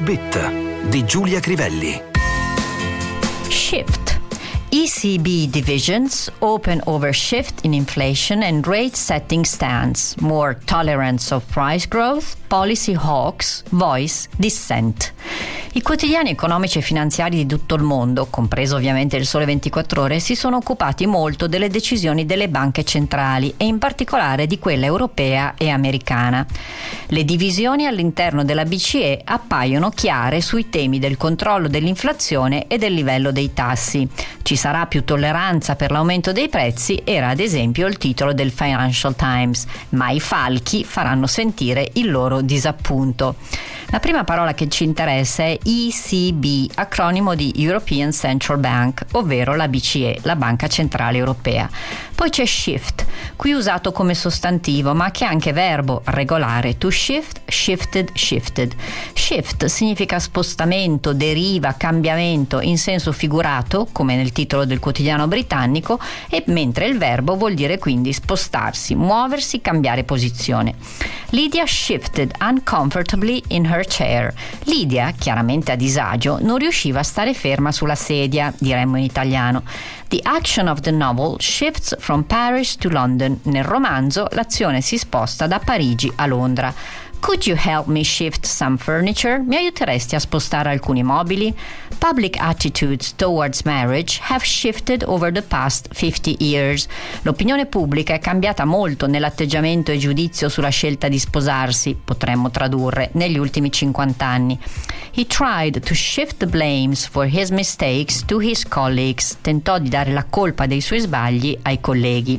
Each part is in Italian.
Bit di Giulia Crivelli. Shift. ECB divisions open over shift in inflation and rate setting stance, more tolerance of price growth, policy hawks, voice dissent. I quotidiani economici e finanziari di tutto il mondo, compreso ovviamente il Sole 24 Ore, si sono occupati molto delle decisioni delle banche centrali e in particolare di quella europea e americana. Le divisioni all'interno della BCE appaiono chiare sui temi del controllo dell'inflazione e del livello dei tassi. Ci sarà più tolleranza per l'aumento dei prezzi era ad esempio il titolo del Financial Times, ma i falchi faranno sentire il loro disappunto. La prima parola che ci interessa è ECB, acronimo di European Central Bank, ovvero la BCE, la Banca Centrale Europea. Poi c'è shift, qui usato come sostantivo, ma che è anche verbo regolare, to shift, shifted, shifted. Shift significa spostamento, deriva, cambiamento in senso figurato, come nel titolo del quotidiano britannico, e mentre il verbo vuol dire quindi spostarsi, muoversi, cambiare posizione. Lydia shifted uncomfortably in her chair. Lydia, chiaramente a disagio, non riusciva a stare ferma sulla sedia, diremmo in italiano. The action of the novel shifts from Paris to London. Nel romanzo l'azione si sposta da Parigi a Londra. Could you help me shift some furniture? Mi aiuteresti a spostare alcuni mobili? Public attitudes towards marriage have shifted over the past 50 years. L'opinione pubblica è cambiata molto nell'atteggiamento e giudizio sulla scelta di sposarsi, potremmo tradurre, negli ultimi 50 anni. He tried to shift the blames for his mistakes to his colleagues. Tentò di dare la colpa dei suoi sbagli ai colleghi.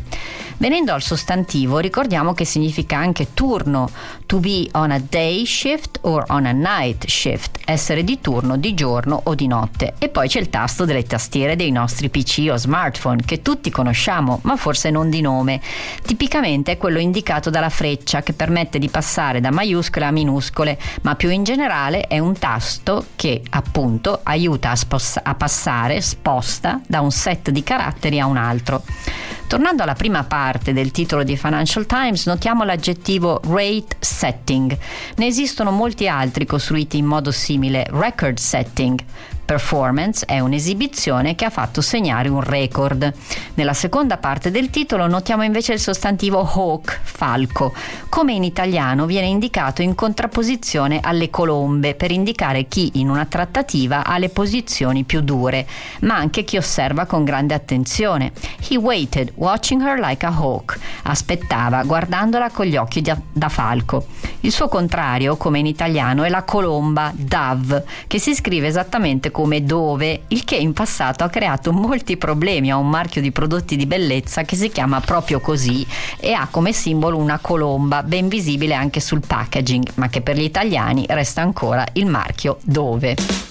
Venendo al sostantivo, ricordiamo che significa anche turno, to be on a day shift or on a night shift, essere di turno, di giorno o di notte. E poi c'è il tasto delle tastiere dei nostri PC o smartphone, che tutti conosciamo, ma forse non di nome. Tipicamente è quello indicato dalla freccia che permette di passare da maiuscole a minuscole, ma più in generale è un tasto che appunto aiuta a, spos- a passare, sposta da un set di caratteri a un altro. Tornando alla prima parte del titolo di Financial Times, notiamo l'aggettivo rate setting. Ne esistono molti altri costruiti in modo simile, record setting, Performance è un'esibizione che ha fatto segnare un record. Nella seconda parte del titolo notiamo invece il sostantivo hawk, falco, come in italiano viene indicato in contrapposizione alle colombe per indicare chi in una trattativa ha le posizioni più dure, ma anche chi osserva con grande attenzione. He waited, watching her like a hawk. Aspettava, guardandola con gli occhi da, falco. Il suo contrario, come in italiano, è la colomba, dove, che si scrive esattamente come dove, il che in passato ha creato molti problemi a un marchio di prodotti di bellezza che si chiama proprio così e ha come simbolo una colomba ben visibile anche sul packaging, ma che per gli italiani resta ancora il marchio dove.